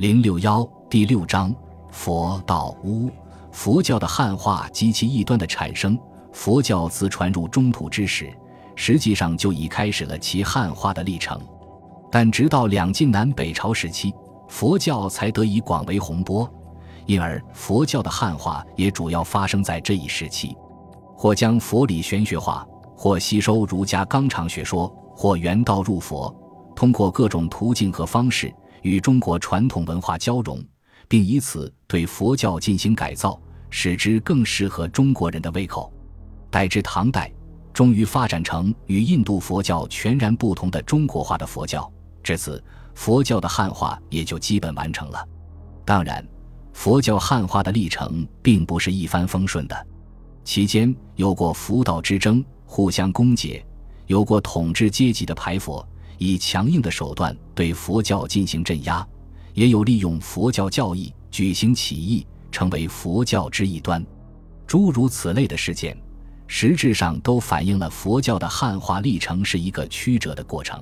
零六幺第六章佛道巫佛教的汉化及其异端的产生。佛教自传入中土之时，实际上就已开始了其汉化的历程。但直到两晋南北朝时期，佛教才得以广为洪播，因而佛教的汉化也主要发生在这一时期。或将佛理玄学化，或吸收儒家纲常学说，或原道入佛，通过各种途径和方式。与中国传统文化交融，并以此对佛教进行改造，使之更适合中国人的胃口。待至唐代，终于发展成与印度佛教全然不同的中国化的佛教。至此，佛教的汉化也就基本完成了。当然，佛教汉化的历程并不是一帆风顺的，期间有过佛道之争，互相攻讦；有过统治阶级的排佛。以强硬的手段对佛教进行镇压，也有利用佛教教义举行起义，成为佛教之异端。诸如此类的事件，实质上都反映了佛教的汉化历程是一个曲折的过程。